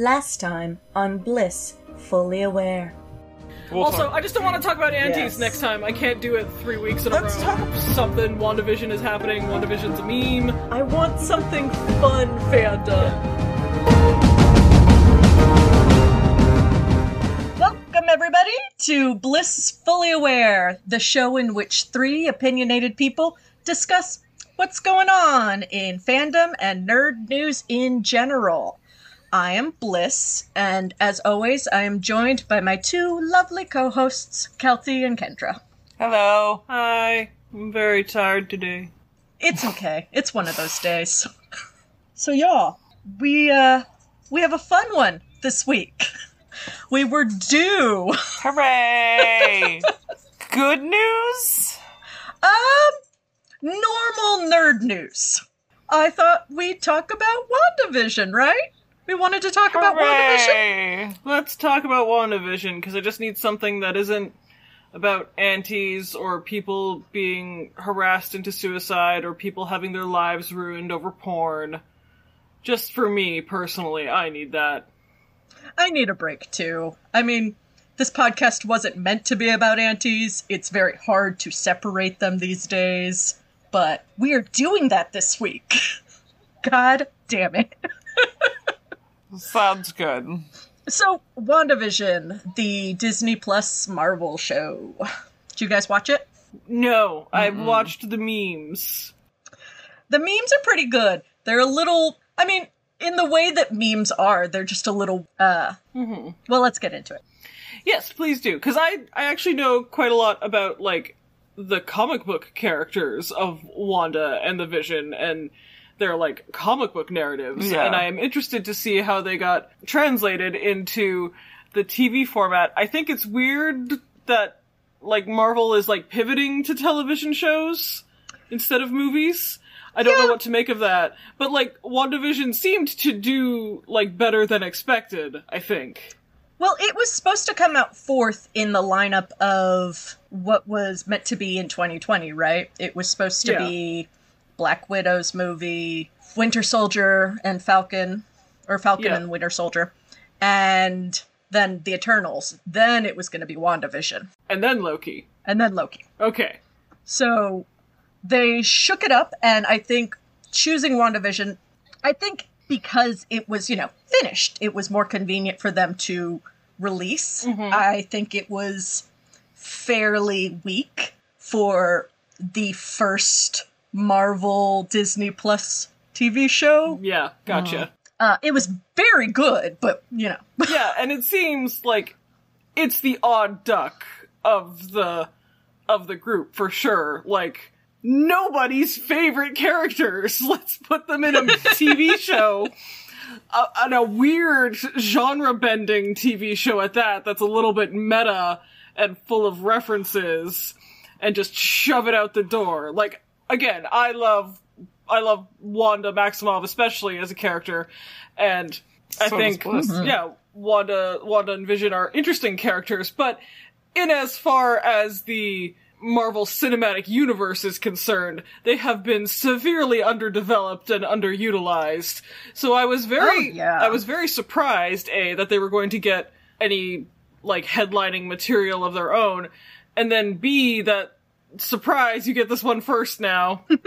Last time on Bliss Fully Aware. We'll also, talk- I just don't want to talk about antis Yes. next time. I can't do it three weeks in a Let's row. talk- Something WandaVision is happening. WandaVision's a meme. I want something fun, Fanda. Welcome, everybody, to Bliss Fully Aware, the show in which three opinionated people discuss what's going on in fandom and nerd news in general. I am Bliss, and as always, I am joined by my two lovely co hosts, Kelty and Kendra. Hello. Hi. I'm very tired today. It's okay. It's one of those days. So y'all, we uh we have a fun one this week. We were due. Hooray! Good news? Um normal nerd news. I thought we'd talk about WandaVision, right? We wanted to talk about WandaVision. Let's talk about WandaVision, because I just need something that isn't about antis or people being harassed into suicide or people having their lives ruined over porn. Just for me, personally, I need that. I need a break too. I mean, this podcast wasn't meant to be about antis. It's very hard to separate them these days. But we are doing that this week. God damn it. Sounds good. So, WandaVision, the Disney Plus Marvel show. Did you guys watch it? No, I've watched the memes. The memes are pretty good. They're a little, I mean, in the way that memes are, they're just a little, uh, mm-hmm. well, let's get into it. Yes, please do, because I I actually know quite a lot about like the comic book characters of Wanda and the Vision and their like comic book narratives, Yeah. and I am interested to see how they got translated into the TV format. I think it's weird that like Marvel is like pivoting to television shows instead of movies. I don't know what to make of that, but like WandaVision seemed to do like better than expected. I think. Well, it was supposed to come out fourth in the lineup of what was meant to be in 2020, right? It was supposed to Yeah. be Black Widow's movie, Winter Soldier and Falcon, or Falcon Yeah. and Winter Soldier, and then The Eternals. Then it was going to be WandaVision, And then Loki. and then Loki. Okay. So they shook it up, and I think choosing WandaVision, I think because it was, you know, finished, it was more convenient for them to release. Mm-hmm. I think it was fairly weak for the first Marvel Disney Plus TV show. Yeah, gotcha. Uh, it was very good, but, you know. yeah, and it seems like it's the odd duck of the of the group for sure. Like nobody's favorite characters. Let's put them in a TV show. Uh, on a weird genre bending TV show at that, that's a little bit meta and full of references, and just shove it out the door. Like, again, I love, I love Wanda Maximoff, especially as a character, and I So does think, Bliss. Mm-hmm. yeah, Wanda, Wanda and Vision are interesting characters, but in as far as the Marvel Cinematic Universe is concerned, they have been severely underdeveloped and underutilized. So I was very, Oh, yeah. I was very surprised, A, that they were going to get any, like, headlining material of their own, and then B, that surprise, you get this one first now. and,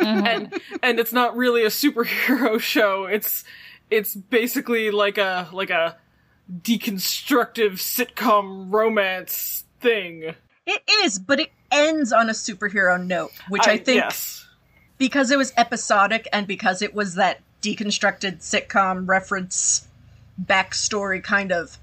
mm-hmm. and it's not really a superhero show, it's, it's basically like a, like a deconstructive sitcom romance thing. It is, but it ends on a superhero note, which I, think yes. because it was episodic and because it was that deconstructed sitcom reference backstory kind of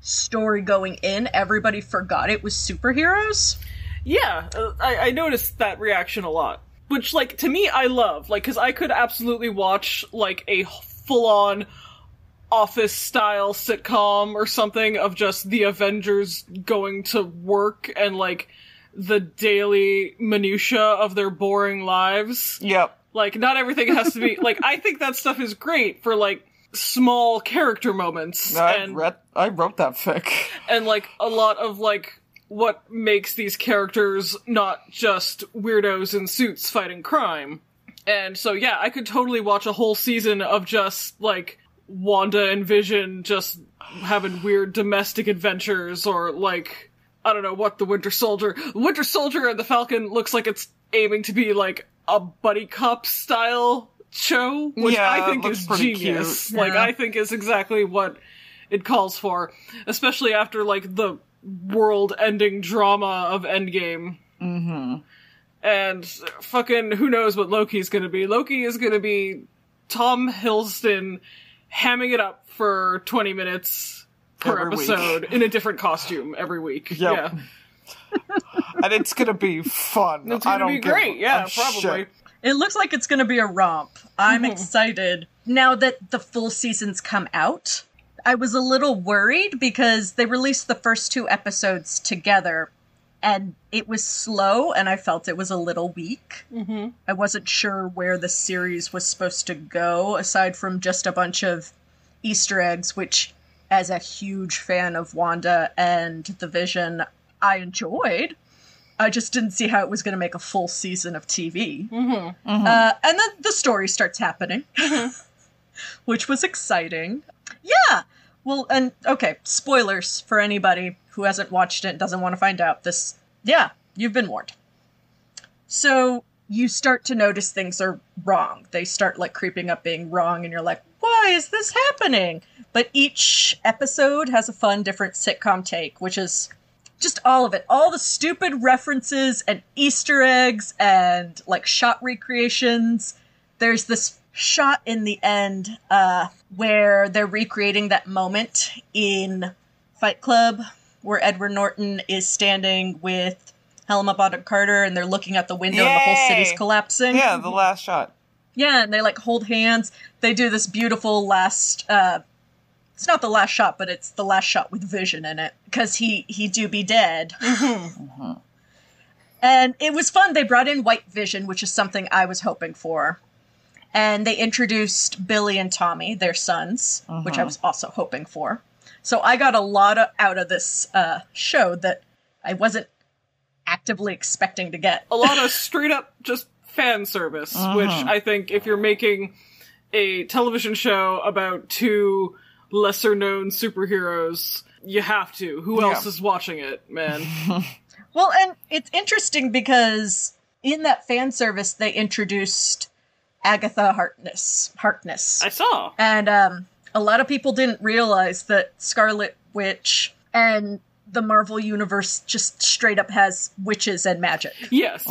story going in, everybody forgot it was superheroes. Yeah, uh, I, I noticed that reaction a lot. Which, like, to me, I love. Like, because I could absolutely watch, like, a full on office style sitcom or something of just the Avengers going to work and, like, the daily minutia of their boring lives. Yep. Like, not everything has to be. like, I think that stuff is great for, like, small character moments. I and read. I wrote that fic. and like a lot of like what makes these characters not just weirdos in suits fighting crime. And so yeah, I could totally watch a whole season of just like Wanda and Vision just having weird domestic adventures or like I don't know what the Winter Soldier Winter Soldier and the Falcon looks like it's aiming to be like a buddy cop style show, which Yeah, I think is genius. cute. Like I think is exactly what it calls for, especially after like the world-ending drama of Endgame. Mm-hmm. And fucking who knows what Loki's gonna be? Loki is gonna be Tom Hiddleston hamming it up for 20 minutes per Every week. episode in a different costume every week. Yep. Yeah. and it's gonna be fun. It's gonna don't be great. Yeah, probably. shit. It looks like it's going to be a romp. I'm excited. Now that the full season's come out, I was a little worried because they released the first two episodes together and it was slow and I felt it was a little weak. Mm-hmm. I wasn't sure where the series was supposed to go aside from just a bunch of Easter eggs, which, as a huge fan of Wanda and the Vision, I enjoyed. I just didn't see how it was going to make a full season of TV. Uh, and then the story starts happening, which was exciting. Yeah. Well, and okay, spoilers for anybody who hasn't watched it doesn't want to find out. This, yeah, you've been warned. So you start to notice things are wrong. They start like creeping up being wrong, and you're like, why is this happening? But each episode has a fun, different sitcom take, which is just all of it. All the stupid references and Easter eggs and like shot recreations. There's this shot in the end uh, where they're recreating that moment in Fight Club where Edward Norton is standing with Helena Bonham Carter and they're looking out the window and the whole city's collapsing. Yeah, the last shot. Yeah, and they like hold hands. They do this beautiful last uh it's not the last shot, but it's the last shot with Vision in it because he he do be dead. And it was fun. They brought in White Vision, which is something I was hoping for. And they introduced Billy and Tommy, their sons, which I was also hoping for. So I got a lot of, out of this uh, show that I wasn't actively expecting to get. a lot of straight up just fan service, which I think if you're making a television show about two lesser known superheroes, you have to. Who else Yeah. is watching it, man? Well, and it's interesting because in that fan service they introduced Agatha Harkness. Harkness. I saw. and um, a lot of people didn't realize that Scarlet Witch and the Marvel universe just straight up has witches and magic. Yes.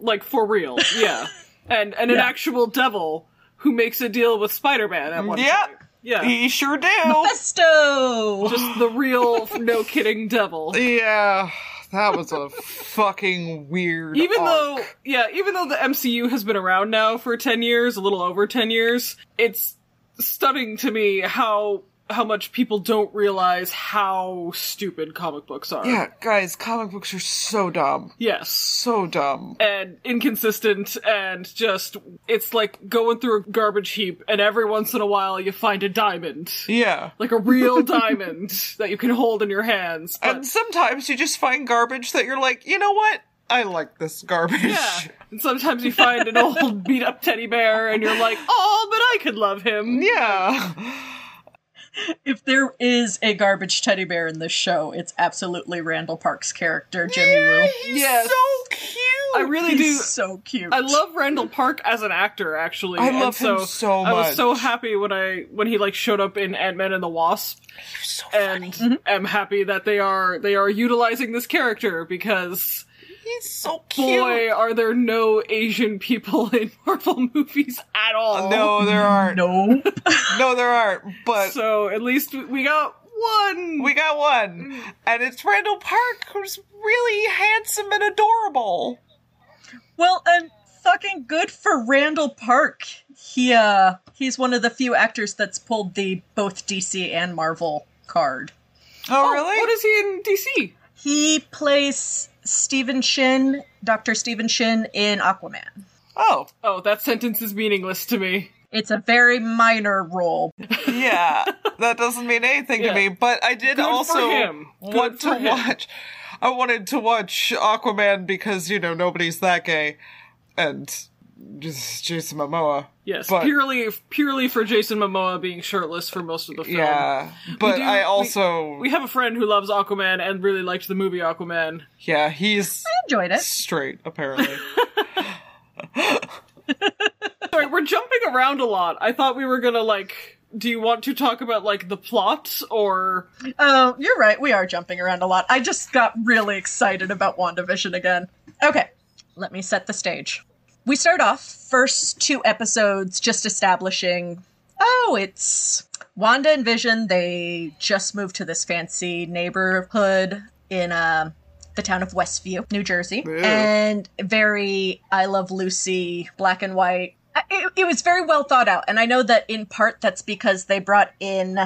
Like for real. Yeah. And and an Yeah. actual devil who makes a deal with Spider-Man at one Yep. point. Yeah. He sure do. Festo! Just the real no kidding devil. yeah, that was a fucking weird. even arc. though yeah even though the mcu has been around now for 10 years a little over 10 years it's stunning to me how how much people don't realize how stupid comic books are Yeah, guys, comic books are so dumb. yes So dumb. and inconsistent and just it's like going through a garbage heap and every once in a while you find a diamond Yeah. like a real diamond that you can hold in your hands but And sometimes you just find garbage that you're like, you know what? I like this garbage. yeah. And sometimes you find an old beat up teddy bear and you're like, oh, but I could love him. Yeah. If there is a garbage teddy bear in this show, it's absolutely Randall Park's character, Jimmy Woo. He's Yes. so cute. I really do. So cute. I love Randall Park as an actor, actually. I and love him so, so I was so happy when I when he like showed up in Ant Man and the Wasp, so and funny. Mm-hmm. am happy that they are they are utilizing this character because He's so cute. boy, are there no Asian people in Marvel movies at all. No, there aren't. Nope. No, there aren't. But So at least we got one. we got one. And it's Randall Park, who's really handsome and adorable. Well, and fucking good for Randall Park. He uh he's one of the few actors that's pulled the both DC and Marvel card. Oh, Oh, really? What is he in DC? He plays Stephen Shin, Dr. Stephen Shin in Aquaman. oh, Oh, that sentence is meaningless to me. It's a very minor role. yeah. that doesn't mean anything Yeah. to me. But I did Good also want to him. watch. I wanted to watch Aquaman because you know nobody's that gay, and just Jason Momoa. Yes, But- purely purely for Jason Momoa being shirtless for most of the film. Yeah, but do- I we- also We have a friend who loves Aquaman and really liked the movie Aquaman. yeah he's Enjoyed it. straight apparently. Sorry, we're jumping around a lot. I thought we were gonna like. Do you want to talk about like the plot or? Oh, you're right. We are jumping around a lot. I just got really excited about WandaVision again. Okay, let me set the stage. We start off first two episodes just establishing oh, it's Wanda and Vision. They just moved to this fancy neighborhood in uh, the town of Westview, New Jersey. Ew. And very I Love Lucy, black and white. It, it was very well thought out. And I know that in part that's because they brought in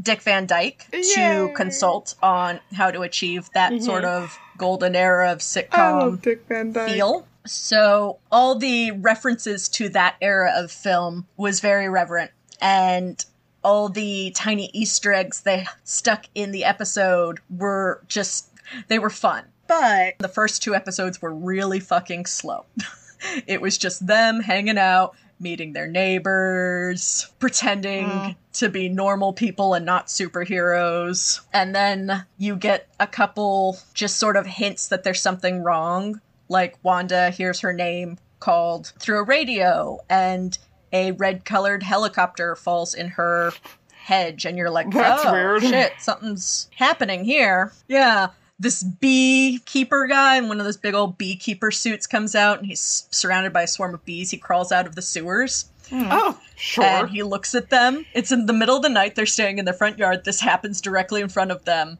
Dick Van Dyke Yay. to consult on how to achieve that sort of golden era of sitcom love Dick Van Dyke. feel. So all the references to that era of film was very reverent, and all the tiny Easter eggs they stuck in the episode were just they were fun. But the first two episodes were really fucking slow. it was just them hanging out, meeting their neighbors, pretending mm. to be normal people and not superheroes. And then you get a couple just sort of hints that there's something wrong. Like Wanda hears her name called through a radio, and a red colored helicopter falls in her hedge, and you're like, That's oh, weird." shit, something's happening here. Yeah. This beekeeper guy in one of those big old beekeeper suits comes out and he's surrounded by a swarm of bees. He crawls out of the sewers hmm. Oh, Sure. and he looks at them. It's in the middle of the night. They're staying in their front yard. This happens directly in front of them.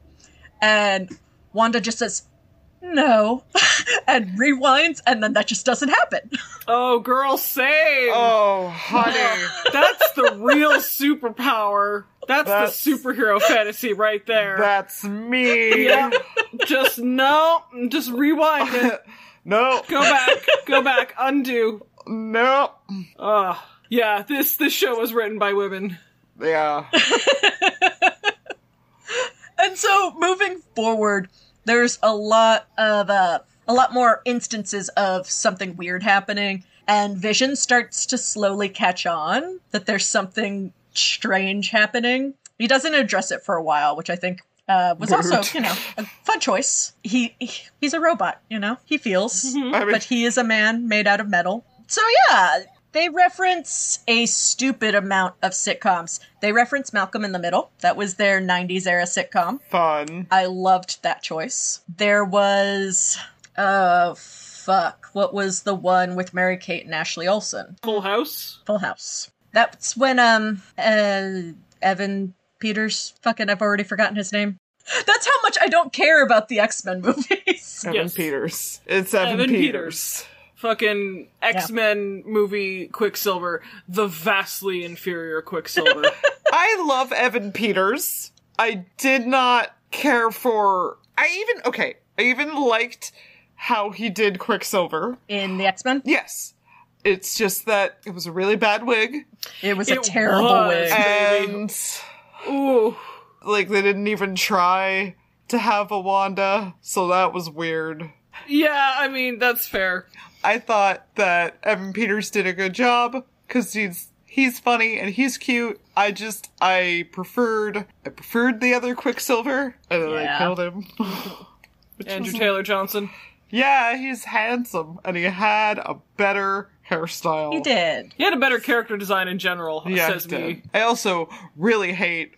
And Wanda just says, no, and rewinds, and then that just doesn't happen. oh, girl, same. oh, honey. That's the real superpower. That's, That's- the superhero fantasy right there. That's me. yeah. Just no. Just rewind it. no. Go back. Go back. Undo. No. Ugh. Yeah, this this show was written by women. Yeah. And so moving forward, there's a lot of uh, a lot more instances of something weird happening, and Vision starts to slowly catch on that there's something strange happening. He doesn't address it for a while, which I think uh, was also, you know, a fun choice. He, he he's a robot, you know, he feels, I mean, but he is a man made out of metal. So yeah, they reference a stupid amount of sitcoms. They reference Malcolm in the Middle. That was their 90s era sitcom. fun. I loved that choice. There was uh fuck, what was the one with Mary Kate and Ashley Olsen? Full House. Full House. That's when um uh Evan Peters fucking I've already forgotten his name. That's how much I don't care about the X-Men movies. Evan Yes. Peters. It's Evan, Evan Peters. Fucking X Men movie Quicksilver, the vastly inferior Quicksilver. I love Evan Peters. I did not care for. I even okay. I even liked how he did Quicksilver. In the X-Men, Yes, it's just that it was a really bad wig, it was a It terrible was. wig. Baby. and Ooh. like they didn't even try to have a Wanda, so that was weird. Yeah, I mean that's fair. I thought that Evan Peters did a good job because he's he's funny and he's cute. I just I preferred I preferred the other Quicksilver, and then Yeah. I killed him. Andrew was- Taylor Johnson. Yeah, he's handsome and he had a better hairstyle. He did. He had a better character design in general, Yeah, says he did. me. I also really hate.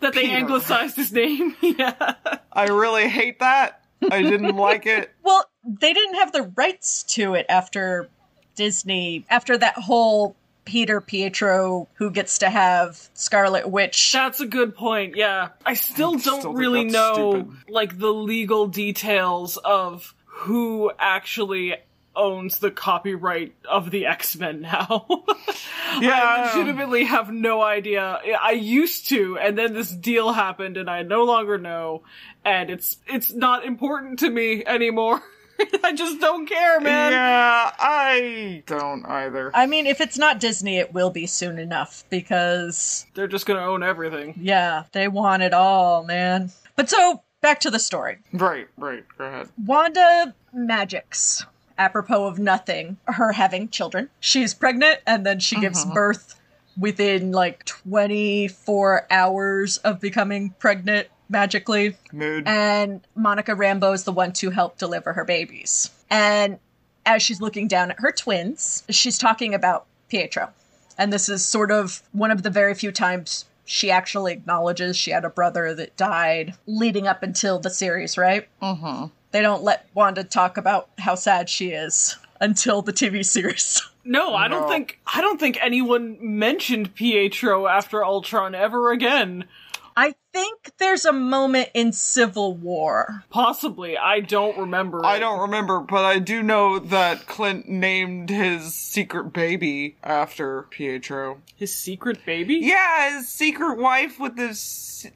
That they Peter. anglicized his name. yeah. I really hate that. I didn't like it. Well, they didn't have the rights to it after Disney, after that whole Peter Pietro who gets to have Scarlet Witch. That's a good point. Yeah. I still I don't still really know stupid. like the legal details of who actually owns the copyright of the X-Men now. Yeah. I Yeah. legitimately have no idea. I used to, and then this deal happened and I no longer know, and it's it's not important to me anymore. I just don't care, man. Yeah, I don't either. I mean, if it's not Disney, it will be soon enough because, They're just gonna own everything. yeah, they want it all, man. But so, back to the story. Right, right. Go ahead. Wanda magics. Apropos of nothing, her having children. She's pregnant and then she gives birth within like 24 hours of becoming pregnant magically. Mood. And Monica Rambo is the one to help deliver her babies. And as she's looking down at her twins, she's talking about Pietro. And this is sort of one of the very few times she actually acknowledges she had a brother that died leading up until the series, right? mm-hmm. They don't let Wanda talk about how sad she is until the TV series. No, I don't No. think I don't think anyone mentioned Pietro after Ultron ever again. I think there's a moment in Civil War. Possibly, I don't remember. I it. don't remember, but I do know that Clint named his secret baby after Pietro. His secret baby. Yeah, his secret wife with this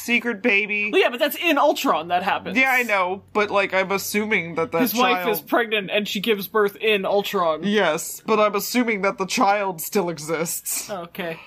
secret baby. Well, yeah, but that's in Ultron. That happens. Yeah, I know, but like I'm assuming that that His child. wife is pregnant and she gives birth in Ultron. Yes, but I'm assuming that the child still exists. Okay.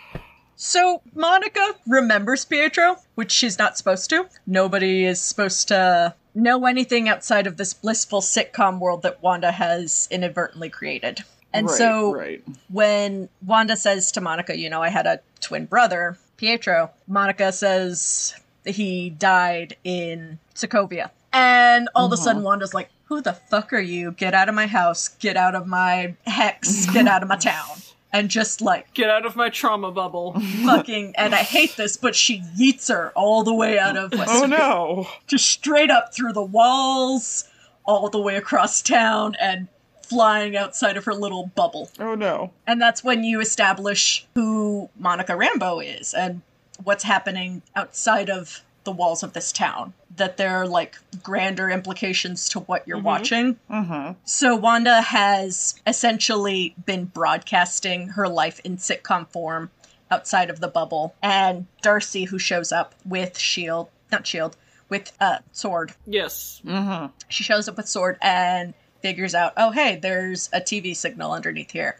So Monica remembers Pietro, which she's not supposed to. Nobody is supposed to know anything outside of this blissful sitcom world that Wanda has inadvertently created. And Right, so right. when Wanda says to Monica, you know, I had a twin brother, Pietro, Monica says he died in Sokovia. And all of a sudden, Wanda's like, Who the fuck are you? Get out of my house. Get out of my hex. Get out of my town. And just like Get out of my trauma bubble. fucking, and I hate this, but she yeets her all the way out of West Oh no. just straight up through the walls, all the way across town, and flying outside of her little bubble. Oh no. And that's when you establish who Monica Rambo is and what's happening outside of the walls of this town. That there are like grander implications to what you're watching. Mm-hmm. So Wanda has essentially been broadcasting her life in sitcom form outside of the bubble. And Darcy, who shows up with Shield, not Shield, with uh, Sword, yes. Mm-hmm. she shows up with sword and figures out, oh hey, there's a TV signal underneath here.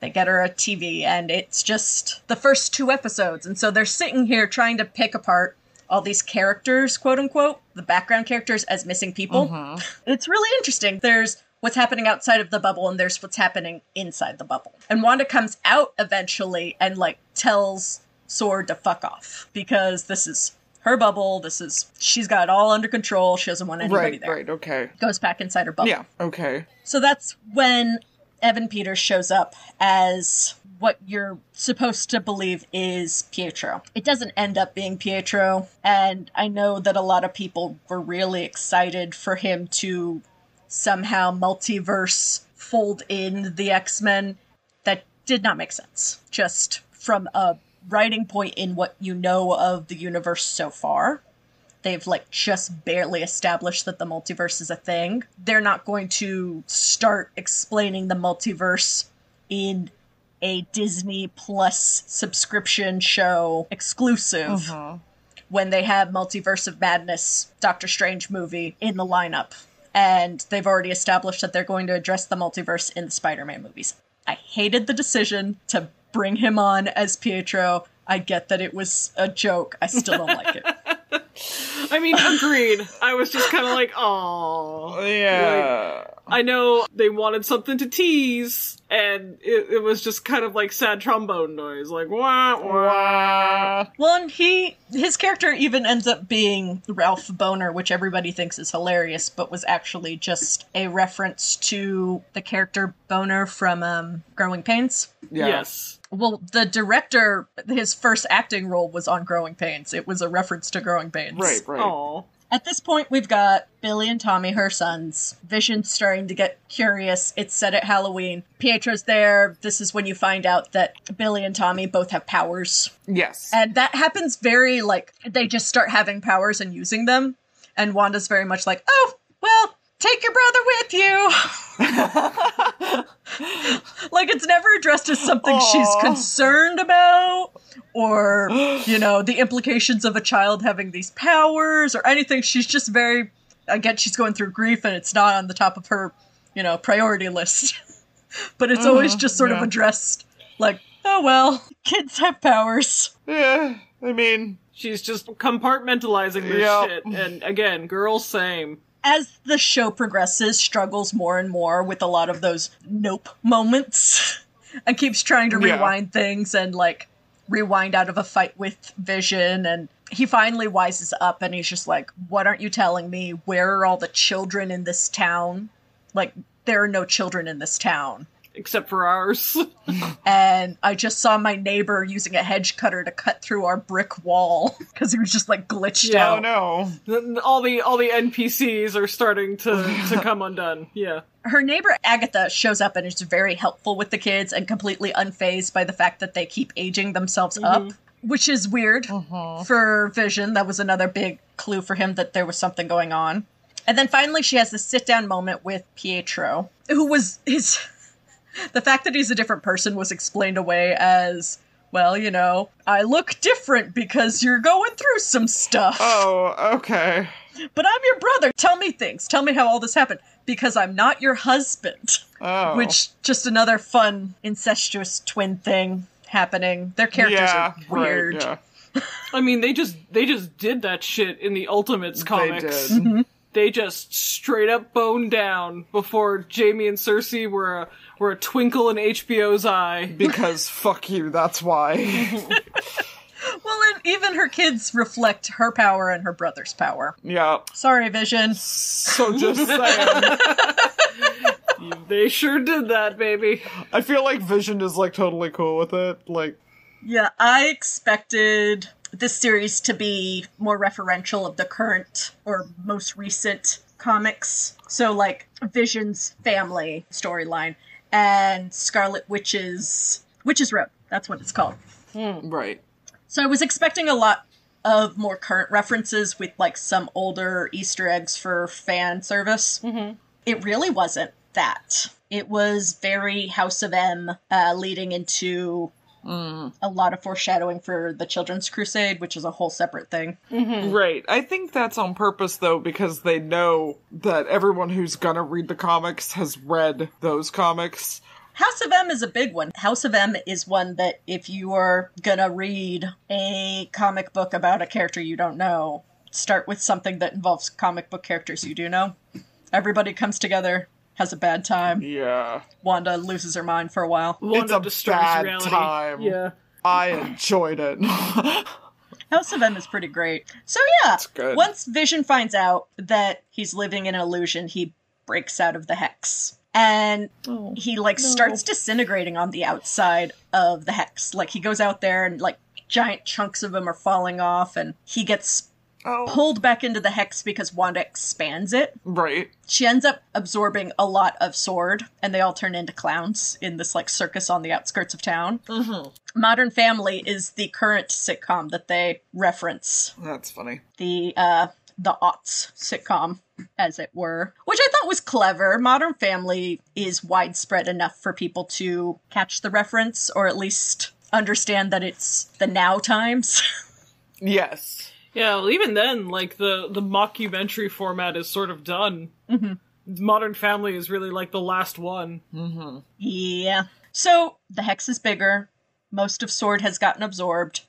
They get her a TV, and it's just the first two episodes, and so they're sitting here trying to pick apart all these characters, quote unquote, the background characters as missing people. Mm-hmm. It's really interesting. There's what's happening outside of the bubble, and there's what's happening inside the bubble. And Wanda comes out eventually and like tells Sword to fuck off because this is her bubble. This is she's got it all under control. She doesn't want anybody Right, there right, okay. goes back inside her bubble. Yeah, okay. So that's when Evan Peters shows up as what you're supposed to believe is Pietro. It doesn't end up being Pietro, and I know that a lot of people were really excited for him to somehow multiverse fold in the X-Men. That did not make sense. Just from a writing point in what you know of the universe so far they've like just barely established that the multiverse is a thing. They're not going to start explaining the multiverse in a Disney Plus subscription show exclusive mm-hmm. when they have Multiverse of Madness Doctor Strange movie in the lineup. And they've already established that they're going to address the multiverse in the Spider Man movies. I hated the decision to bring him on as Pietro. I get that it was a joke. I still don't like it. I mean, agreed. I was just kind of like, oh. Yeah. I know they wanted something to tease, and it, it was just kind of like sad trombone noise, like wah wah. Well, and he his character even ends up being Ralph Bohner, which everybody thinks is hilarious, but was actually just a reference to the character Boner from um, Growing Pains. Yeah. Yes. Well, the director, his first acting role was on Growing Pains. It was a reference to Growing Pains. Right, right. Oh. At this point, we've got Billy and Tommy, her sons. Vision's starting to get curious. It's set at Halloween. Pietro's there. This is when you find out that Billy and Tommy both have powers. Yes. And that happens very like they just start having powers and using them. And Wanda's very much like, oh, well, take your brother with you. like it's never addressed as something she's concerned about or, you know, the implications of a child having these powers or anything. She's just very, again, she's going through grief and it's not on the top of her, you know, priority list. but it's always mm-hmm. just sort of addressed like, oh well, kids have powers. yeah. I mean, She's just compartmentalizing this Yep. shit, and again, girls same. As the show progresses, struggles more and more with a lot of those nope moments and keeps trying to Yeah. rewind things and like rewind out of a fight with Vision. And he finally wises up and he's just like, What aren't you telling me? Where are all the children in this town? Like, there are no children in this town. Except for ours. And I just saw my neighbor using a hedge cutter to cut through our brick wall because he was just like glitched Yeah. out. Oh no. all the all the NPCs are starting to to come undone. Yeah. her neighbor Agatha shows up and is very helpful with the kids and completely unfazed by the fact that they keep aging themselves mm-hmm. up, which is weird mm-hmm. for Vision. That was another big clue for him that there was something going on. And then finally, she has this sit down moment with Pietro, who was his. The fact that he's a different person was explained away as, well, you know, I look different because you're going through some stuff. Oh, okay. But I'm your brother. Tell me things. Tell me how all this happened. Because I'm not your husband. Oh. Which just another fun incestuous twin thing happening. Their characters yeah, are weird. Right, yeah. I mean, they just they just did that shit in the Ultimates comics. They did. Mm-hmm. They just straight up boned down before Jaime and Cersei were a were a twinkle in HBO's eye. Because fuck you, that's why. Well, and even her kids reflect her power and her brother's power. yeah. Sorry, Vision. So just saying. They sure did that, baby. I feel like Vision is like totally cool with it. Like Yeah, I expected this series to be more referential of the current or most recent comics. So, like Vision's family storyline and Scarlet Witch's Witch's Road. That's what it's called. Right. So I was expecting a lot of more current references with like some older Easter eggs for fan service. Mm-hmm. It really wasn't that. It was very House of M, uh, leading into a lot of foreshadowing for the Children's Crusade, which is a whole separate thing. Mm-hmm. Right. I think that's on purpose though because they know that everyone who's gonna read the comics has read those comics. House of M is a big one. House of M is one that if you are gonna read a comic book about a character you don't know, start with something that involves comic book characters you do know. Everybody comes together, has a bad time. Yeah. Wanda loses her mind for a while. Wanda a bad reality. time. Yeah. I enjoyed it. House of M is pretty great. So yeah, good. once Vision finds out that he's living in an illusion, he breaks out of the hex. And oh, he like starts disintegrating on the outside of the hex. Like he goes out there and like giant chunks of him are falling off and he gets oh. pulled back into the hex because Wanda expands it. Right. She ends up absorbing a lot of sword, and they all turn into clowns in this like circus on the outskirts of town. Modern Family is the current sitcom that they reference, That's funny. the uh, the aughts sitcom, as it were, which I thought was clever. Modern Family is widespread enough for people to catch the reference, or at least understand that it's the now times. Yes. Yeah, well, even then, like the the mockumentary format is sort of done. Mm-hmm. Modern Family is really like the last one. Yeah. So the hex is bigger. Most of Sword has gotten absorbed.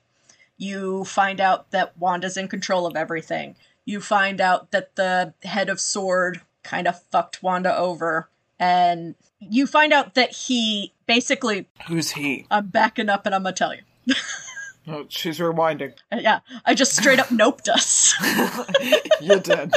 You find out that Wanda's in control of everything. You find out that the head of Sword kind of fucked Wanda over. And you find out that he basically, Who's he? I'm backing up and I'm gonna tell you. Oh, she's rewinding. Uh, Yeah, I just straight up noped us. You did.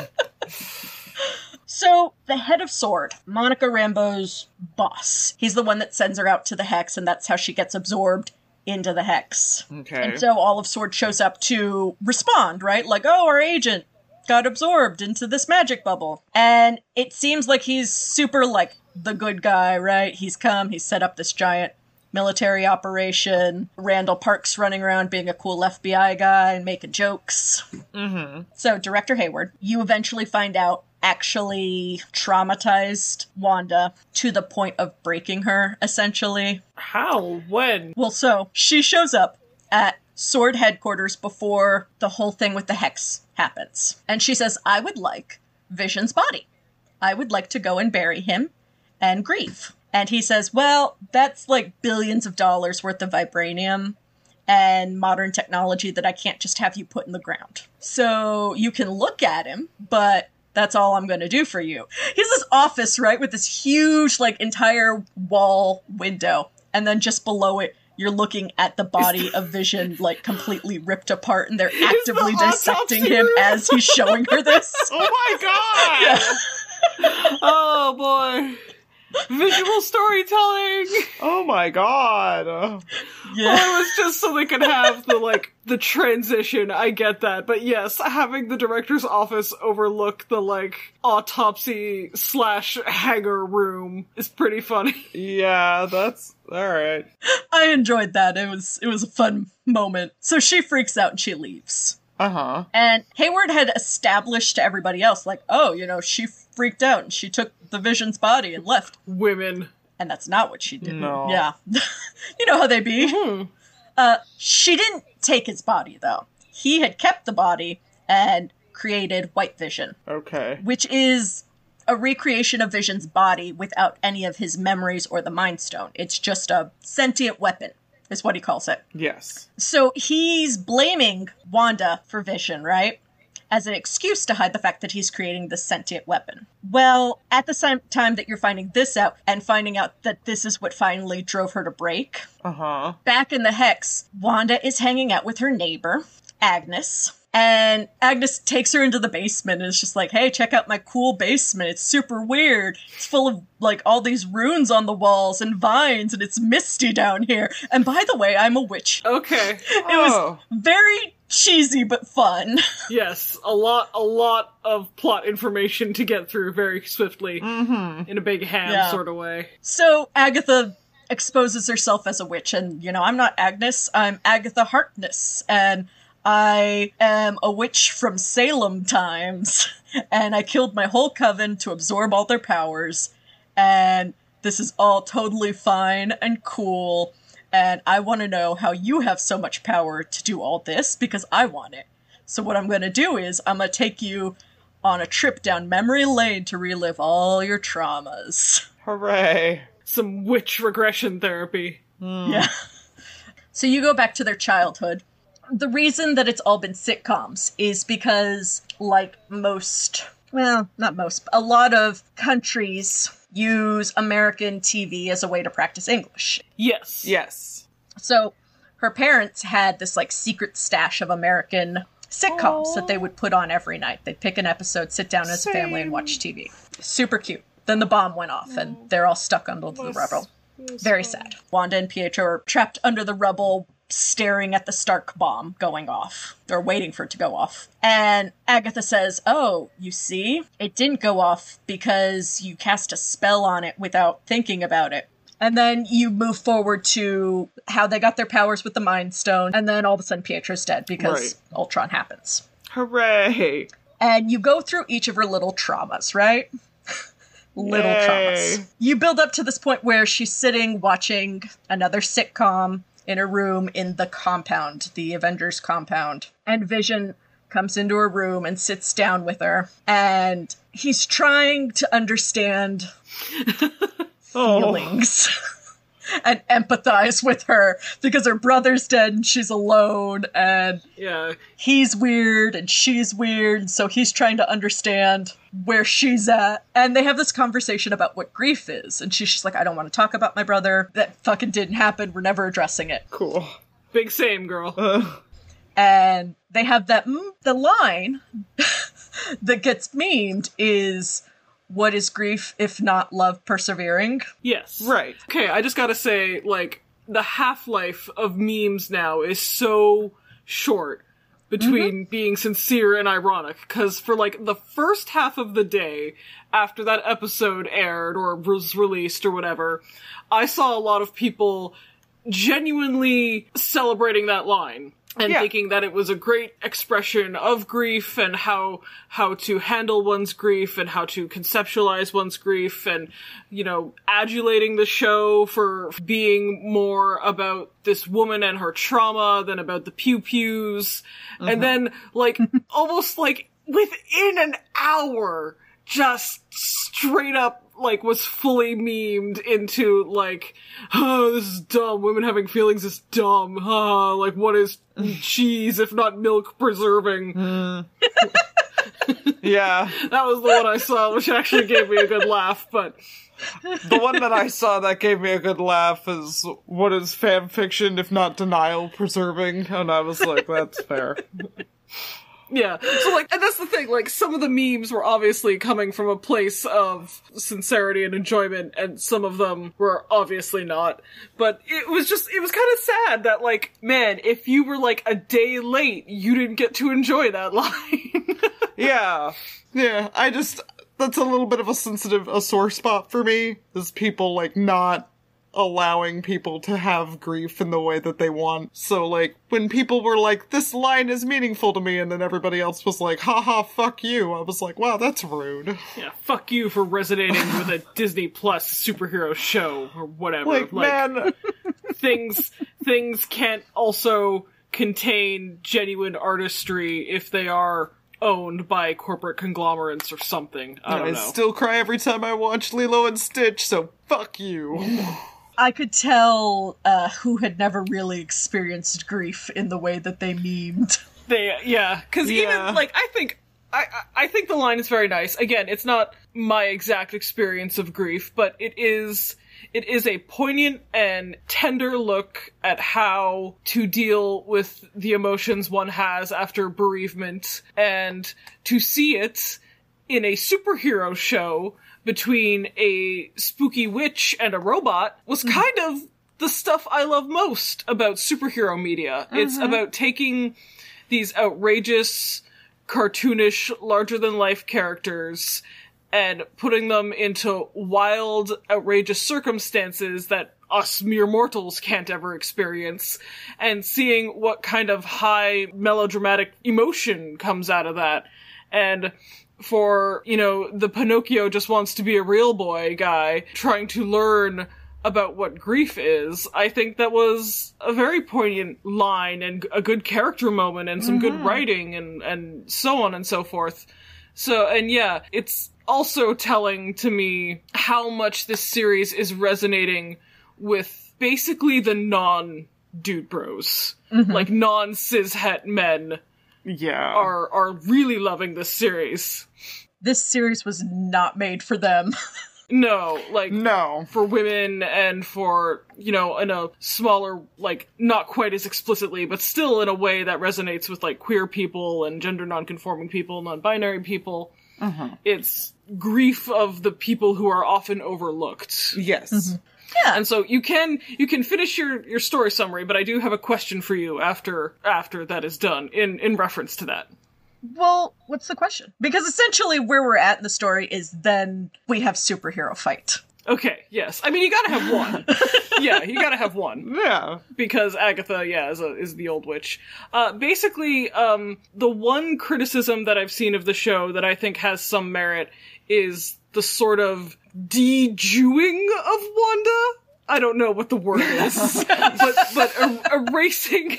So, the head of Sword, Monica Rambo's boss, he's the one that sends her out to the Hex, and that's how she gets absorbed into the Hex. Okay. And so all of Sword shows up to respond, right? Like, oh, our agent got absorbed into this magic bubble. And it seems like he's super, like, the good guy, right? He's come, he's set up this giant military operation. Randall Park's running around being a cool FBI guy and making jokes. Mm-hmm. So, Director Hayward, you eventually find out, actually traumatized Wanda to the point of breaking her, essentially. How? When? Well, so she shows up at Sword headquarters before the whole thing with the Hex happens. And she says, I would like Vision's body. I would like to go and bury him and grieve. And he says, Well, that's like billions of dollars worth of vibranium and modern technology that I can't just have you put in the ground. So you can look at him, but That's all I'm gonna do for you. He has this office, right, with this huge, like, entire wall window. And then just below it, you're looking at the body of Vision, like, completely ripped apart, and they're actively the dissecting him room. as he's showing her this. Oh my god! Oh boy. Visual storytelling. Oh my god! Yeah. Well, it was just so they could have the like the transition. I get that, but yes, having the director's office overlook the like autopsy slash hangar room is pretty funny. Yeah, that's alright. I enjoyed that. It was it was a fun moment. So she freaks out and she leaves. Uh huh. And Hayward had established to everybody else, like, oh, you know, she freaked out and she took the Vision's body and left. Women. And that's not what she did. No. Yeah. you know how they be. Uh, she didn't take his body, though. He had kept the body and created White Vision, Okay. which is a recreation of Vision's body without any of his memories or the Mind Stone. It's just a sentient weapon, is what he calls it. Yes. So he's blaming Wanda for Vision, right? As an excuse to hide the fact that he's creating this sentient weapon. Well, at the same time that you're finding this out and finding out that this is what finally drove her to break, Uh huh. back in the Hex, Wanda is hanging out with her neighbor, Agnes. And Agnes takes her into the basement and is just like, hey, check out my cool basement. It's super weird. It's full of, like, all these runes on the walls and vines, and it's misty down here. And by the way, I'm a witch. Okay. It was Oh. very cheesy but fun. Yes, a lot, a lot of plot information to get through very swiftly mm-hmm. in a big ham Yeah. sort of way. So Agatha exposes herself as a witch, and you know, I'm not Agnes, I'm Agatha Harkness, and I am a witch from Salem times, and I killed my whole coven to absorb all their powers, and this is all totally fine and cool. And I want to know how you have so much power to do all this because I want it. So, what I'm going to do is, I'm going to take you on a trip down memory lane to relive all your traumas. Hooray. Some witch regression therapy. Hmm. Yeah. So you go back to their childhood. The reason that it's all been sitcoms is because, like most, well, not most, a lot of countries use American TV as a way to practice English. Yes. Yes. So her parents had this like secret stash of American sitcoms that they would put on every night. They'd pick an episode, sit down as a family, and watch TV. Super cute. Then the bomb went off, and oh. they're all stuck under the rubble. Very sad. Wanda and Pietro are trapped under the rubble, staring at the Stark bomb going off, or waiting for it to go off. And Agatha says, Oh, you see? It didn't go off because you cast a spell on it without thinking about it. And then you move forward to how they got their powers with the Mind Stone, and then all of a sudden Pietro's dead because Right. Ultron happens. Hooray. And you go through each of her little traumas, right? little Yay. traumas. You build up to this point where she's sitting watching another sitcom in a room in the compound, the Avengers compound. And Vision comes into her room and sits down with her. And he's trying to understand Oh. feelings and empathize with her because her brother's dead and she's alone and Yeah. he's weird and she's weird. So he's trying to understand where she's at. And they have this conversation about what grief is. And she's just like i don't want to talk about my brother. That fucking didn't happen. We're never addressing it. Cool. Big same, girl. Uh, and they have that mm, the line that gets memed is what is grief if not love persevering Yes. right. Okay, I just gotta say, like, the half life of memes now is so short between mm-hmm. being sincere and ironic. Because for, like, the first half of the day after that episode aired or was released or whatever, I saw a lot of people genuinely celebrating that line. And Yeah. thinking that it was a great expression of grief and how how to handle one's grief and how to conceptualize one's grief and you know adulating the show for being more about this woman and her trauma than about the pew pews and uh-huh. then like almost like within an hour just straight up like was fully memed into like oh this is dumb women having feelings is dumb uh, like what is cheese if not milk preserving Yeah. That was the one I saw, which actually gave me a good laugh. But The one that I saw that gave me a good laugh is what is fan fiction if not denial preserving? And I was like, that's fair. yeah, so like, and that's the thing. Like, some of the memes were obviously coming from a place of sincerity and enjoyment, and some of them were obviously not. But it was just, it was kind of sad that, like, man, if you were like a day late, you didn't get to enjoy that line. Yeah. Yeah. I just that's a little bit of a sensitive a sore spot for me is people like not allowing people to have grief in the way that they want. So like when people were like, This line is meaningful to me and then everybody else was like, haha, fuck you, I was like, Wow, that's rude. yeah, fuck you for resonating with a Disney Plus superhero show or whatever. Like, man things things can't also contain genuine artistry if they are owned by corporate conglomerates or something. I I still cry every time I watch Lilo and Stitch, so fuck you. I could tell uh, who had never really experienced grief in the way that they memed. They yeah, because Yeah. even like I think I I I think the line is very nice. Again, it's not my exact experience of grief, but it is it is a poignant and tender look at how to deal with the emotions one has after bereavement and to see it in a superhero show between a spooky witch and a robot was mm-hmm. kind of the stuff I love most about superhero media. It's mm-hmm. about taking these outrageous, cartoonish, larger than life characters and putting them into wild, outrageous circumstances that us mere mortals can't ever experience, and seeing what kind of high melodramatic emotion comes out of that. And for, you know, the Pinocchio just wants to be a real boy guy trying to learn about what grief is, I think that was a very poignant line and a good character moment and some good mm-hmm. writing and, and so on and so forth. So, and yeah, it's also telling to me how much this series is resonating with basically the non dude bros. Mm-hmm. Like non cishet men Yeah. are, are really loving this series. This series was not made for them. No, like, no. for women and for you know in a smaller like not quite as explicitly but still in a way that resonates with like queer people and gender non-conforming people non-binary people mm-hmm. it's grief of the people who are often overlooked Yes. Mm-hmm. And so you can you can finish your your story summary but i do have a question for you after after that is done in in reference to that well, what's the question? Because essentially where we're at in the story is then we have superhero fight. okay yes i mean you gotta have one yeah you gotta have one Yeah. because Agatha, yeah, is, a, is the old witch. Uh, basically, um, the one criticism that I've seen of the show that I think has some merit is the sort of de-Jewing of Wanda. I don't know what the word is, but but er- erasing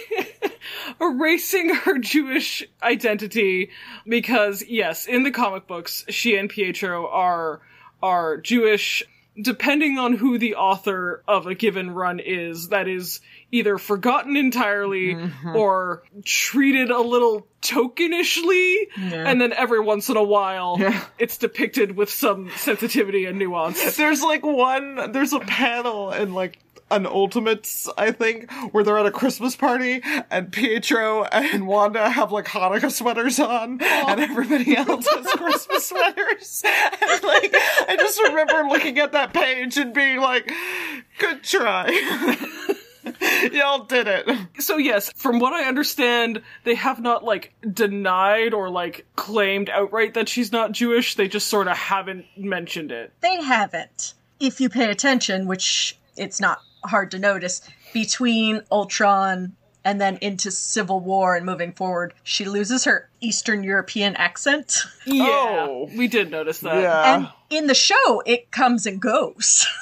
erasing her Jewish identity because yes, in the comic books, she and Pietro are are Jewish depending on who the author of a given run is, that is either forgotten entirely mm-hmm. or treated a little tokenishly, and then every once in a while it's depicted with some sensitivity and nuance. There's like one, there's a panel in like an Ultimates, I think, where they're at a Christmas party and Pietro and Wanda have like Hanukkah sweaters on and everybody else has Christmas sweaters. And like, I just remember looking at that page and being like, good try. Y'all did it. So yes, from what I understand, they have not like denied or like claimed outright that she's not Jewish. They just sort of haven't mentioned it. They haven't. If you pay attention, which it's not hard to notice, between Ultron and then into Civil War and moving forward, she loses her Eastern European accent. Yeah, Oh. we did notice that. Yeah. And in the show, it comes and goes.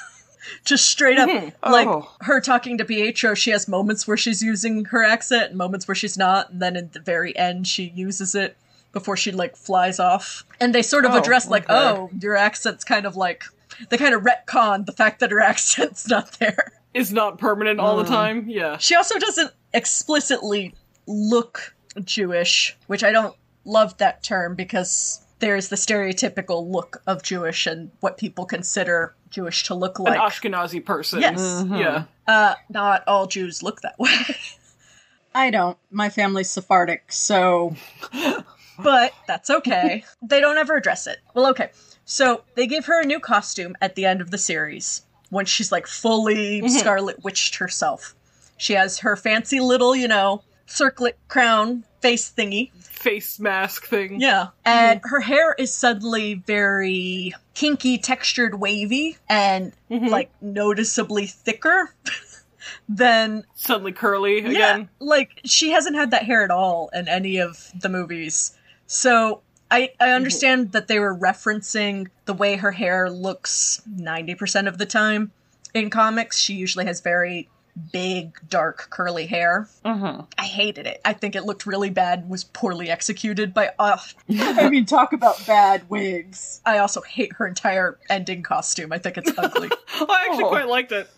Just straight up, mm-hmm. like Oh. her talking to Pietro, she has moments where she's using her accent and moments where she's not, and then at the very end, she uses it before she like flies off. And they sort of Oh, address like, okay. oh, your accent's kind of like they kind of retcon the fact that her accent's not there. Is not permanent all the mm. time. Yeah. She also doesn't explicitly look Jewish, which I don't love that term because there's the stereotypical look of Jewish and what people consider Jewish to look like An like. Ashkenazi person. Yes. Yeah. Uh, not all Jews look that way. I don't. My family's Sephardic, so. but that's okay. they don't ever address it. Well, okay. So they give her a new costume at the end of the series when she's like fully Scarlet Witched herself. She has her fancy little, you know, circlet crown face thingy. Face mask thing. Yeah. Mm-hmm. And her hair is suddenly very kinky, textured, wavy, and mm-hmm. like noticeably thicker than Suddenly curly yeah, again. like she hasn't had that hair at all in any of the movies. So I I mm-hmm. understand that they were referencing the way her hair looks 90% of the time in comics. She usually has very big dark curly hair. I hated it. I think it looked really bad, was poorly executed by uh, I mean talk about bad wigs. I also hate her entire ending costume. I think it's ugly. I actually Oh. quite liked it.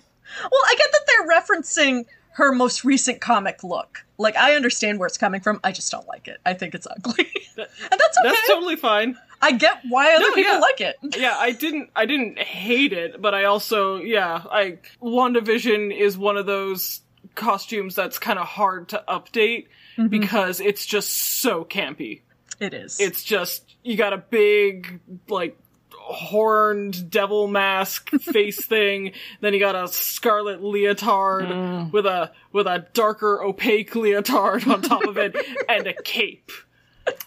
Well, I get that they're referencing her most recent comic look. Like, I understand where it's coming from. I just don't like it. I think it's ugly, and that's okay. That's totally fine. I get why other No, people yeah. like it. yeah, I didn't I didn't hate it, but I also yeah, I WandaVision is one of those costumes that's kind of hard to update Mm-hmm. because it's just so campy. It is. It's just you got a big like horned devil mask face thing, then you got a scarlet leotard with a with a darker opaque leotard on top of it and a cape.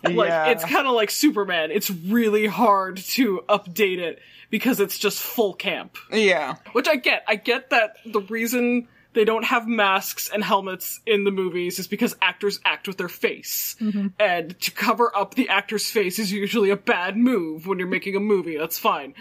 Like Yeah. it's kind of like Superman. It's really hard to update it because it's just full camp. Yeah. Which I get. I get that the reason they don't have masks and helmets in the movies is because actors act with their face. Mm-hmm. And to cover up the actor's face is usually a bad move when you're making a movie. That's fine.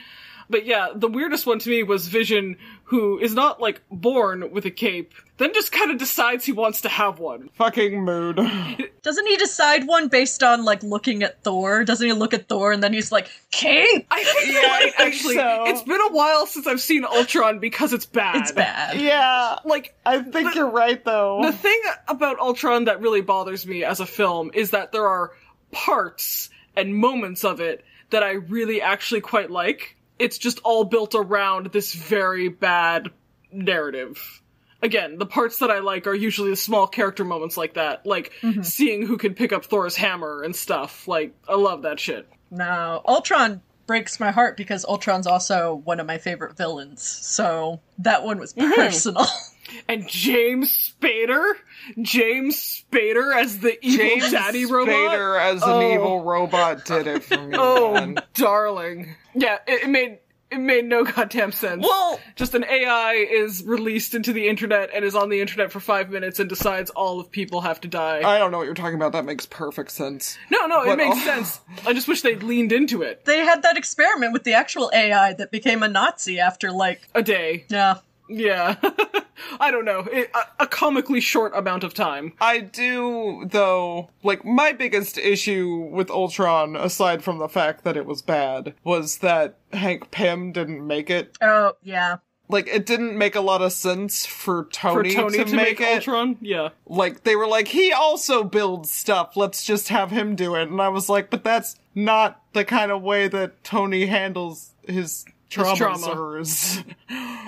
But yeah, the weirdest one to me was Vision, who is not like born with a cape, then just kind of decides he wants to have one. Fucking mood. Doesn't he decide one based on like looking at Thor? Doesn't he look at Thor and then he's like, "Cape, I think Yeah, you're I right, think actually. so. It's been a while since I've seen Ultron because it's bad. it's bad." yeah. Like, I think you're right though. The thing about Ultron that really bothers me as a film is that there are parts and moments of it that I really actually quite like. It's just all built around this very bad narrative. Again, the parts that I like are usually the small character moments like that, like mm-hmm. seeing who can pick up Thor's hammer and stuff. Like, I love that shit. No, Ultron breaks my heart because Ultron's also one of my favorite villains. So that one was mm-hmm. personal. And James Spader, James Spader as the evil James daddy robot. Spader as an Oh. evil robot did it for me. Oh, man. darling. Yeah, it, it made it made no goddamn sense. Well- just an AI is released into the internet and is on the internet for five minutes and decides all of people have to die. I don't know what you're talking about. That makes perfect sense. no, no, it makes oh. sense. I just wish they'd leaned into it they had that experiment with the actual AI that became a Nazi after like a day. yeah. Yeah, I don't know, it, a, a comically short amount of time. I do, though, like, my biggest issue with Ultron, aside from the fact that it was bad, was that Hank Pym didn't make it. Oh yeah. Like, it didn't make a lot of sense for For Tony, Tony to, to, make, make, it. Ultron, yeah. Like, they were like, he also builds stuff, let's just have him do it. And I was like, but that's not the kind of way that Tony handles his traumas trauma. or his,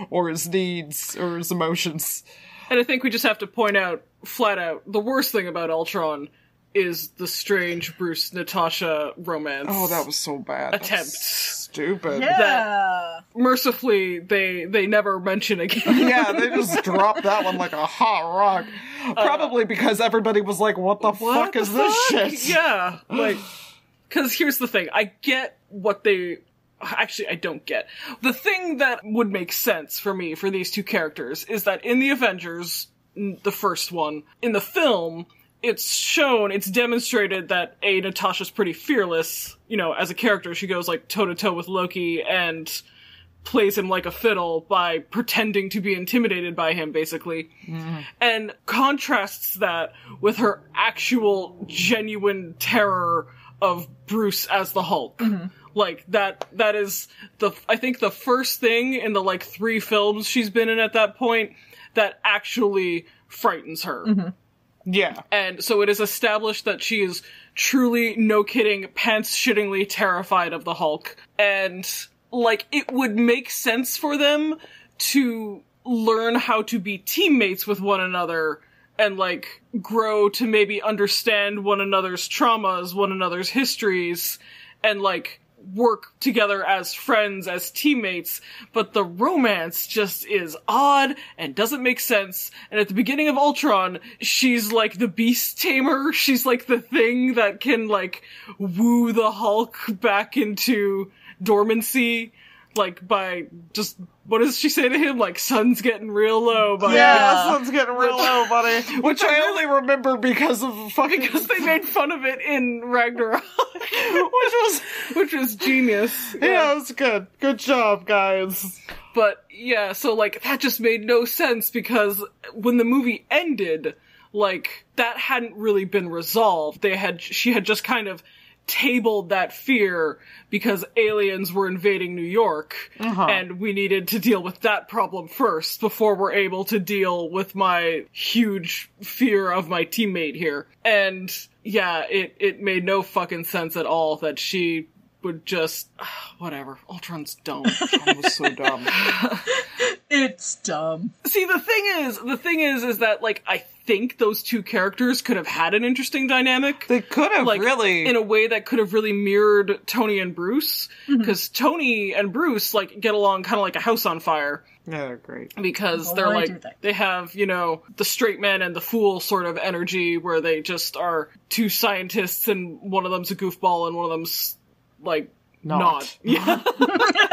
or his needs or his emotions. And I think we just have to point out, flat out, the worst thing about Ultron is the strange Bruce Natasha romance. Oh, that was so bad. That was Attempt. stupid. Yeah. mercifully they they never mention again. yeah, they just dropped that one like a hot rock. Probably because everybody was like, what the Uh, What fuck the is this shit? Yeah, like because here's the thing: I get what they. Actually, I don't get. The thing that would make sense for me for these two characters is that in the Avengers, the first one, in the film, it's shown, it's demonstrated that A, Natasha's pretty fearless, you know, as a character. She goes like toe to toe with Loki and plays him like a fiddle by pretending to be intimidated by him, basically. Mm-hmm. And contrasts that with her actual genuine terror of Bruce as the Hulk. Mm-hmm. Like that that is the I think the first thing in the like three films she's been in at that point that actually frightens her. Mm-hmm. Yeah. And so it is established that she is truly, no kidding, pants shittingly terrified of the Hulk. And, like, it would make sense for them to learn how to be teammates with one another and, like, grow to maybe understand one another's traumas, one another's histories, and, like, work together as friends, as teammates, but the romance just is odd and doesn't make sense. And at the beginning of Ultron, she's like the beast tamer. She's like the thing that can like woo the Hulk back into dormancy. Like by just, what does she say to him? Like, sun's getting real low, buddy. Yeah, sun's getting real low, buddy. Which I only remember because of fucking Because they made fun of it in Ragnarok, which was which was genius. yeah, it was good. Good job, guys. But yeah, so like that just made no sense because when the movie ended, like that hadn't really been resolved. They had she had just kind of tabled that fear because aliens were invading New York uh-huh. and we needed to deal with that problem first before we're able to deal with my huge fear of my teammate here. And yeah, it it made no fucking sense at all that she would just whatever. Ultron's dumb. That was so dumb. It's dumb. See, the thing is, the thing is, is that like I think those two characters could have had an interesting dynamic. They could have like really in a way that could have really mirrored Tony and Bruce, mm-hmm. because Tony and Bruce like get along kind of like a house on fire Yeah, they're great. because Oh, they're like do they have you know the straight man and the fool sort of energy where they just are two scientists and one of them's a goofball and one of them's like Not. not. Yeah.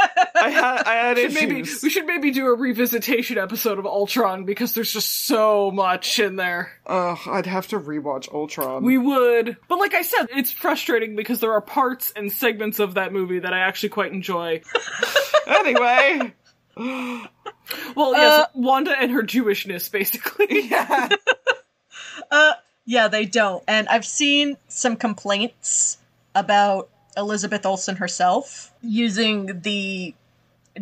I had I had issues. maybe we should maybe do a revisitation episode of Ultron because there's just so much in there. Ugh, I'd have to rewatch Ultron. We would, but like I said, it's frustrating because there are parts and segments of that movie that I actually quite enjoy. anyway. Well, yes, uh, Wanda and her Jewishness, basically. Yeah. Uh, yeah, they don't. And I've seen some complaints about Elizabeth Olsen herself using the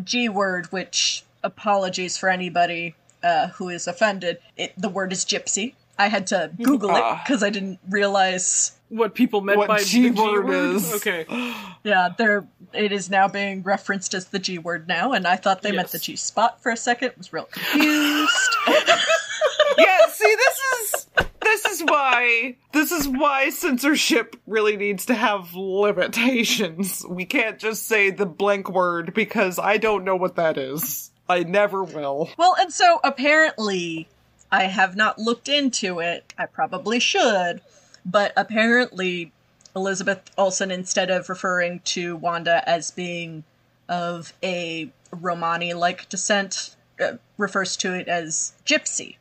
G word, which apologies for anybody uh, who is offended. It, the word is gypsy. I had to Google it Ah. because I didn't realize. What people meant What by G the G word word is. Okay. Yeah, there it is now being referenced as the G word now, and I thought they meant Yes. the G spot for a second. Was real confused. yeah, see this is this is why this is why censorship really needs to have limitations. We can't just say the blank word because I don't know what that is. I never will. Well, and so apparently, I have not looked into it. I probably should, but apparently, Elizabeth Olsen, instead of referring to Wanda as being of a Romani like descent, uh, refers to it as gypsy.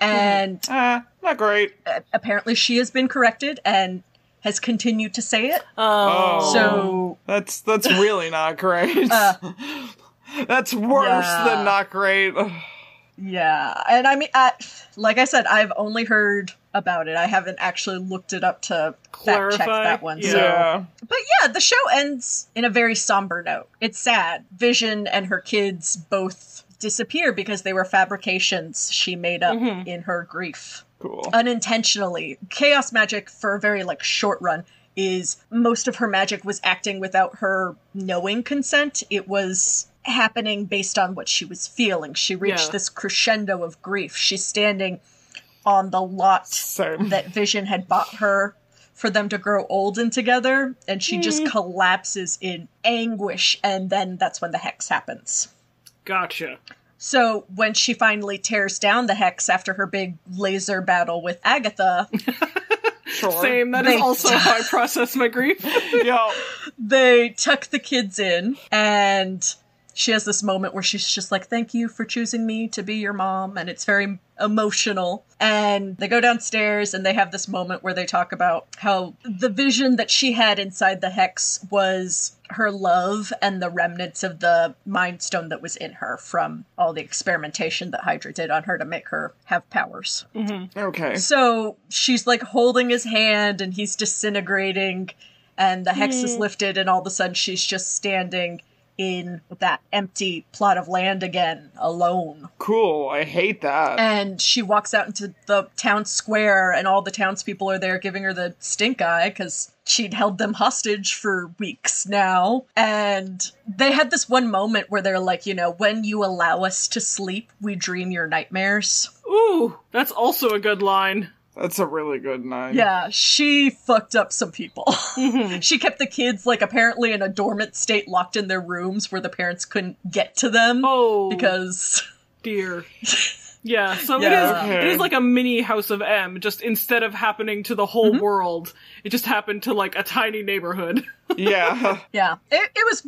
And Ah, not great. uh, apparently, she has been corrected and has continued to say it. Oh. So, That's that's really not great. that's worse Yeah. than not great. yeah. And I mean, I, like I said, I've only heard about it. I haven't actually looked it up to fact check that one. Yeah. So. Yeah. But yeah, the show ends in a very somber note. It's sad. Vision and her kids both disappear because they were fabrications she made up mm-hmm. in her grief Cool. unintentionally. Chaos magic for a very like short run is most of her magic was acting without her knowing consent. It was happening based on what she was feeling. She reached Yeah. this crescendo of grief. She's standing on the lot Same. that Vision had bought her for them to grow old and together, and she just mm-hmm. collapses in anguish, and then that's when the hex happens. Gotcha. So So when she finally tears down the hex after her big laser battle with Agatha, Sure. Same. That is They- also how I process my grief. Yo. they tuck the kids in, and she has this moment where she's just like, Thank you for choosing me to be your mom. And it's very emotional. And they go downstairs and they have this moment where they talk about how the vision that she had inside the hex was her love and the remnants of the mind stone that was in her from all the experimentation that Hydra did on her to make her have powers. Mm-hmm. Okay. So she's like holding his hand and he's disintegrating, and the hex is mm. lifted, and all of a sudden she's just standing in that empty plot of land again, alone. Cool. I hate that. And she walks out into the town square, and all the townspeople are there giving her the stink eye because she'd held them hostage for weeks now. And they had this one moment where they're like, you know, when you allow us to sleep, we dream your nightmares. Ooh, that's also a good line. That's a really good night. Yeah, she fucked up some people. she kept the kids, like, apparently in a dormant state, locked in their rooms where the parents couldn't get to them. Oh, Because. dear. Yeah, so Yeah. it is. Okay. It is like a mini House of M. Just instead of happening to the Mm-hmm. whole world, it just happened to like a tiny neighborhood. Yeah. Yeah, it, it was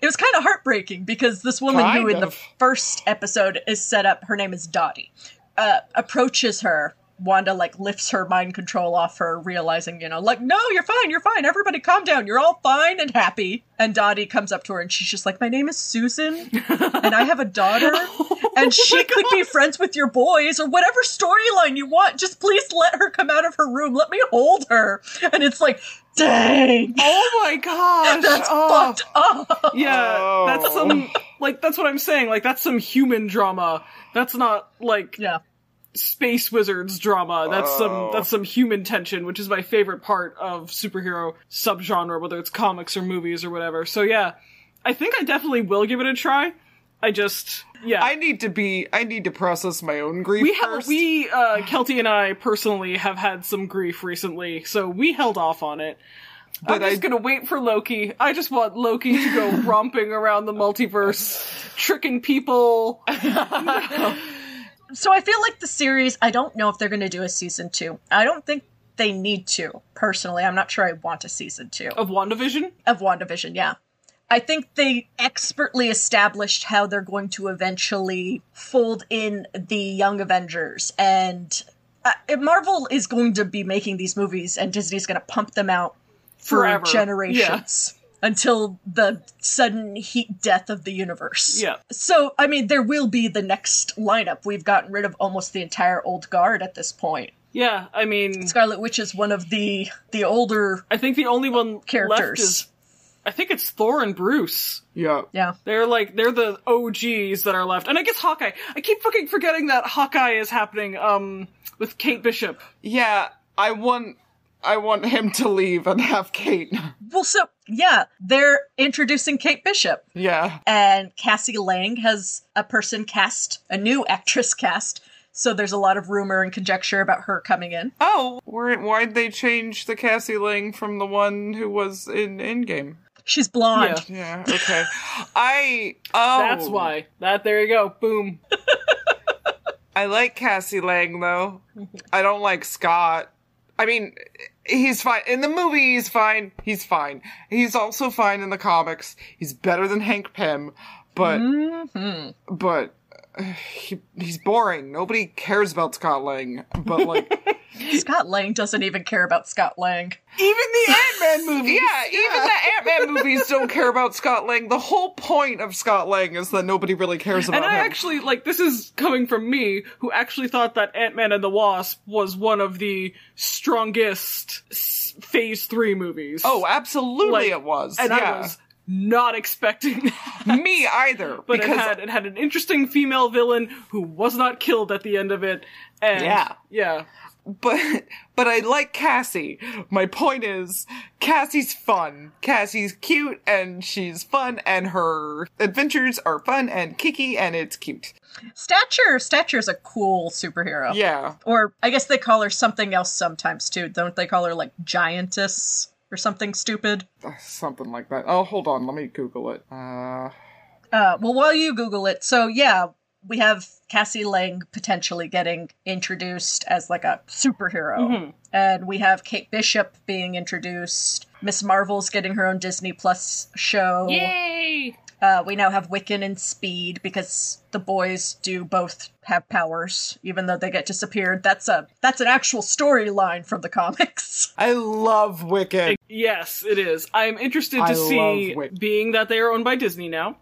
it was kind of heartbreaking because this woman who Kind in the first episode is set up, her name is Dottie, uh, approaches her. Wanda like lifts her mind control off her, realizing, you know, like, no, you're fine, you're fine, everybody calm down, you're all fine and happy. And Dottie comes up to her and she's just like, my name is Susan, and I have a daughter, oh and she could be friends with your boys or whatever storyline you want. Just please let her come out of her room. Let me hold her. And it's like, dang. oh my gosh! That's oh. fucked up. Yeah, Oh. that's some like that's what I'm saying. Like that's some human drama. That's not like Yeah. Space wizards drama. That's Oh. some that's some human tension, which is my favorite part of superhero subgenre, whether it's comics or movies or whatever. So yeah, I think I definitely will give it a try. I just yeah. I need to be. I need to process my own grief we have first. we uh Kelty and I personally have had some grief recently, so we held off on it. But I'm just I- gonna wait for Loki. I just want Loki to go romping around the multiverse, tricking people. So I feel like the series, I don't know if they're going to do a season two. I don't think they need to, personally. I'm not sure I want a season two Of WandaVision? of WandaVision, yeah. I think they expertly established how they're going to eventually fold in the Young Avengers. And uh, Marvel is going to be making these movies, and Disney's going to pump them out for Forever. generations. Until the sudden heat death of the universe. Yeah. So, I mean, there will be the next lineup. We've gotten rid of almost the entire old guard at this point. Yeah, I mean, Scarlet Witch is one of the the older I think the only one left characters. is I think it's Thor and Bruce. yeah. yeah. They're like they're the OGs that are left, and I guess Hawkeye. I keep fucking forgetting that Hawkeye is happening. Um, with Kate Bishop. Yeah. I want. I want him to leave and have Kate. Well, so yeah, they're introducing Kate Bishop, yeah. and Cassie Lang has a person cast, a new actress cast. So there's a lot of rumor and conjecture about her coming in. Oh, where, why'd they change the Cassie Lang from the one who was in Endgame? She's blonde. Yeah. Yeah. Okay. I. Oh. That's why. That there you go. Boom. I like Cassie Lang though. I don't like Scott. I mean, he's fine in the movie. He's fine. He's fine. He's also fine in the comics. He's better than Hank Pym, but but uh, he, he's boring. Nobody cares about Scott Lang. But like, Scott Lang doesn't even care about Scott Lang. Even the Ant Man movie. yeah, even the Ant Man movies don't care about Scott Lang. The whole point of Scott Lang is that nobody really cares about him. And I him. actually like this is coming from me, who actually thought that Ant Man and the Wasp was one of the strongest s- Phase Three movies. oh, absolutely, Like, it was. and yeah. I was not expecting that. me either. But because it had it had an interesting female villain who was not killed at the end of it. And Yeah. yeah. but but I like Cassie. My point is Cassie's fun. Cassie's cute and she's fun and her adventures are fun and kicky and it's cute. Stature, Stature's a cool superhero. Yeah. Or I guess they call her something else sometimes too. Don't they call her like giantess or something stupid? Uh, Something like that. Oh, hold on, let me Google it. Uh Uh, well, while you Google it, so yeah, we have Cassie Lang potentially getting introduced as like a superhero, and we have Kate Bishop being introduced. Miss Marvel's getting her own Disney Plus show. Yay! Uh, we now have Wiccan and Speed because the boys do both have powers, even though they get disappeared. That's a that's an actual storyline from the comics. I love Wiccan. Yes, it is. I'm interested to I see, being that they are owned by Disney now,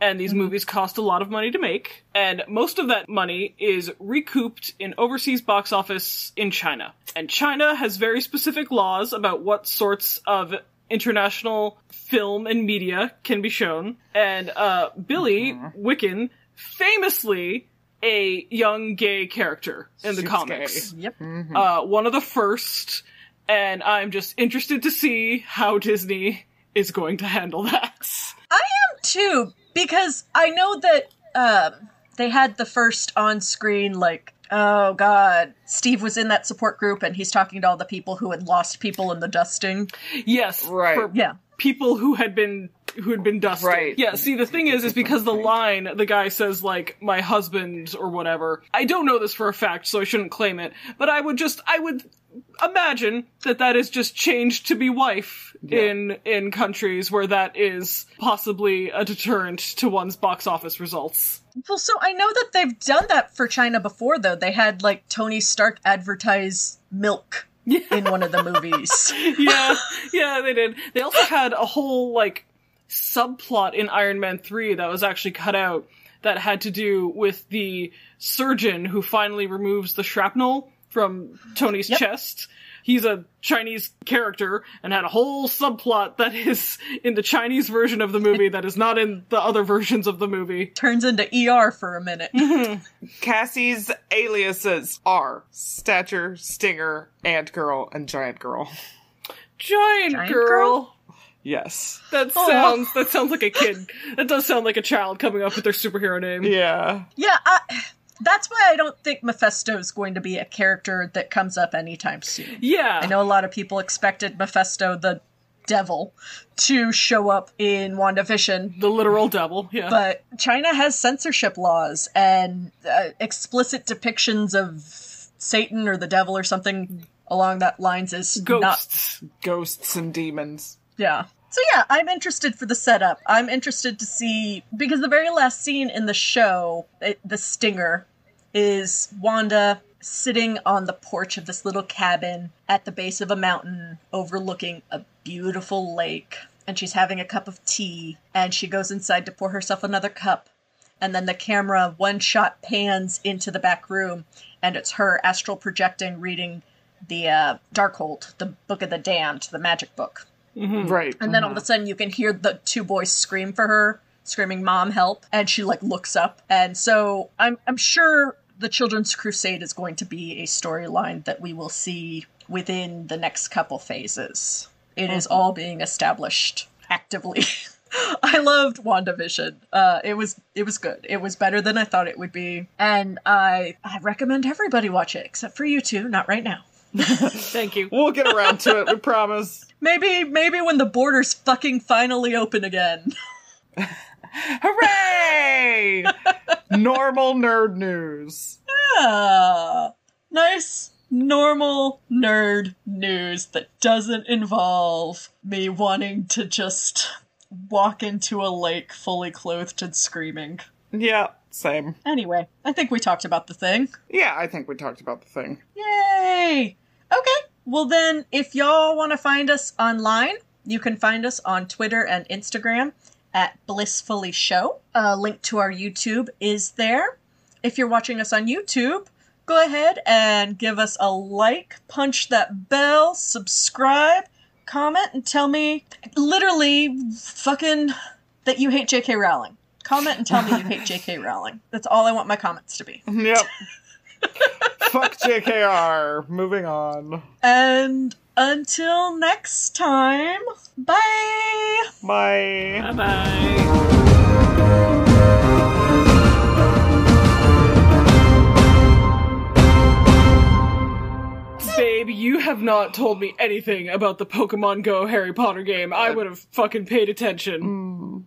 and these movies cost a lot of money to make, and most of that money is recouped in overseas box office in China. And China has very specific laws about what sorts of international film and media can be shown. And uh, Billy Wiccan, famously a young gay character in the Super comics. Yep. Uh, one of the first, and I'm just interested to see how Disney is going to handle that. I am too, because I know that um, they had the first on screen, like, oh god, Steve was in that support group and he's talking to all the people who had lost people in the dusting. Yes, Right. For Yeah. people who had been who had been dusted. Right. Yeah. See, the thing is, is because the line the guy says like my husband or whatever. I don't know this for a fact, so I shouldn't claim it. But I would just I would imagine that that is just changed to be wife in in countries where that is possibly a deterrent to one's box office results. Well, so I know that they've done that for China before, though. They had, like, Tony Stark advertise milk in one of the movies. yeah, yeah, they did. They also had a whole like subplot in Iron Man 3 that was actually cut out that had to do with the surgeon who finally removes the shrapnel from Tony's Yep. chest. He's a Chinese character and had a whole subplot that is in the Chinese version of the movie that is not in the other versions of the movie. Turns into ER for a minute. Cassie's aliases are Stature, Stinger, Ant Girl, and Giant Girl. Giant, Giant girl. girl? Yes. That sounds that sounds like a kid. That does sound like a child coming up with their superhero name. Yeah. Yeah, I, that's why I don't think Mephisto is going to be a character that comes up anytime soon. Yeah. I know a lot of people expected Mephisto, the devil, to show up in WandaVision, The literal devil, yeah. but China has censorship laws and uh, explicit depictions of Satan or the devil or something along that lines is not Ghosts. Ghosts and demons. Yeah. So yeah, I'm interested for the setup. I'm interested to see because the very last scene in the show, it, the stinger, is Wanda sitting on the porch of this little cabin at the base of a mountain overlooking a beautiful lake. And she's having a cup of tea, and she goes inside to pour herself another cup. And then the camera one shot pans into the back room, and it's her astral projecting reading the uh, Darkhold, the Book of the Damned, the magic book. Right. And then all of a sudden you can hear the two boys scream for her, screaming mom help, and she like looks up. And so I'm I'm sure the Children's Crusade is going to be a storyline that we will see within the next couple phases. It is all being established actively. I loved WandaVision. Uh, it was it was good. It was better than I thought it would be, and I I recommend everybody watch it except for you two. Not right now. Thank you. We'll get around to it, we promise. Maybe maybe when the borders fucking finally open again. Hooray! Normal nerd news. Ah, nice, normal nerd news that doesn't involve me wanting to just walk into a lake fully clothed and screaming. Yeah, same. Anyway, I think we talked about the thing. Yeah, I think we talked about the thing. Yay! Okay, well then, if y'all want to find us online, you can find us on Twitter and Instagram at Blissfully Show. A link to our YouTube is there. If you're watching us on YouTube, go ahead and give us a like, punch that bell, subscribe, comment, and tell me literally fucking that you hate J.K. Rowling. Comment and tell me you hate J.K. Rowling. That's all I want my comments to be. Yep. Fuck JKR. Moving on. And until next time, bye! Bye. Bye bye. Babe, you have not told me anything about the Pokemon Go Harry Potter game. I would have fucking paid attention. Mm.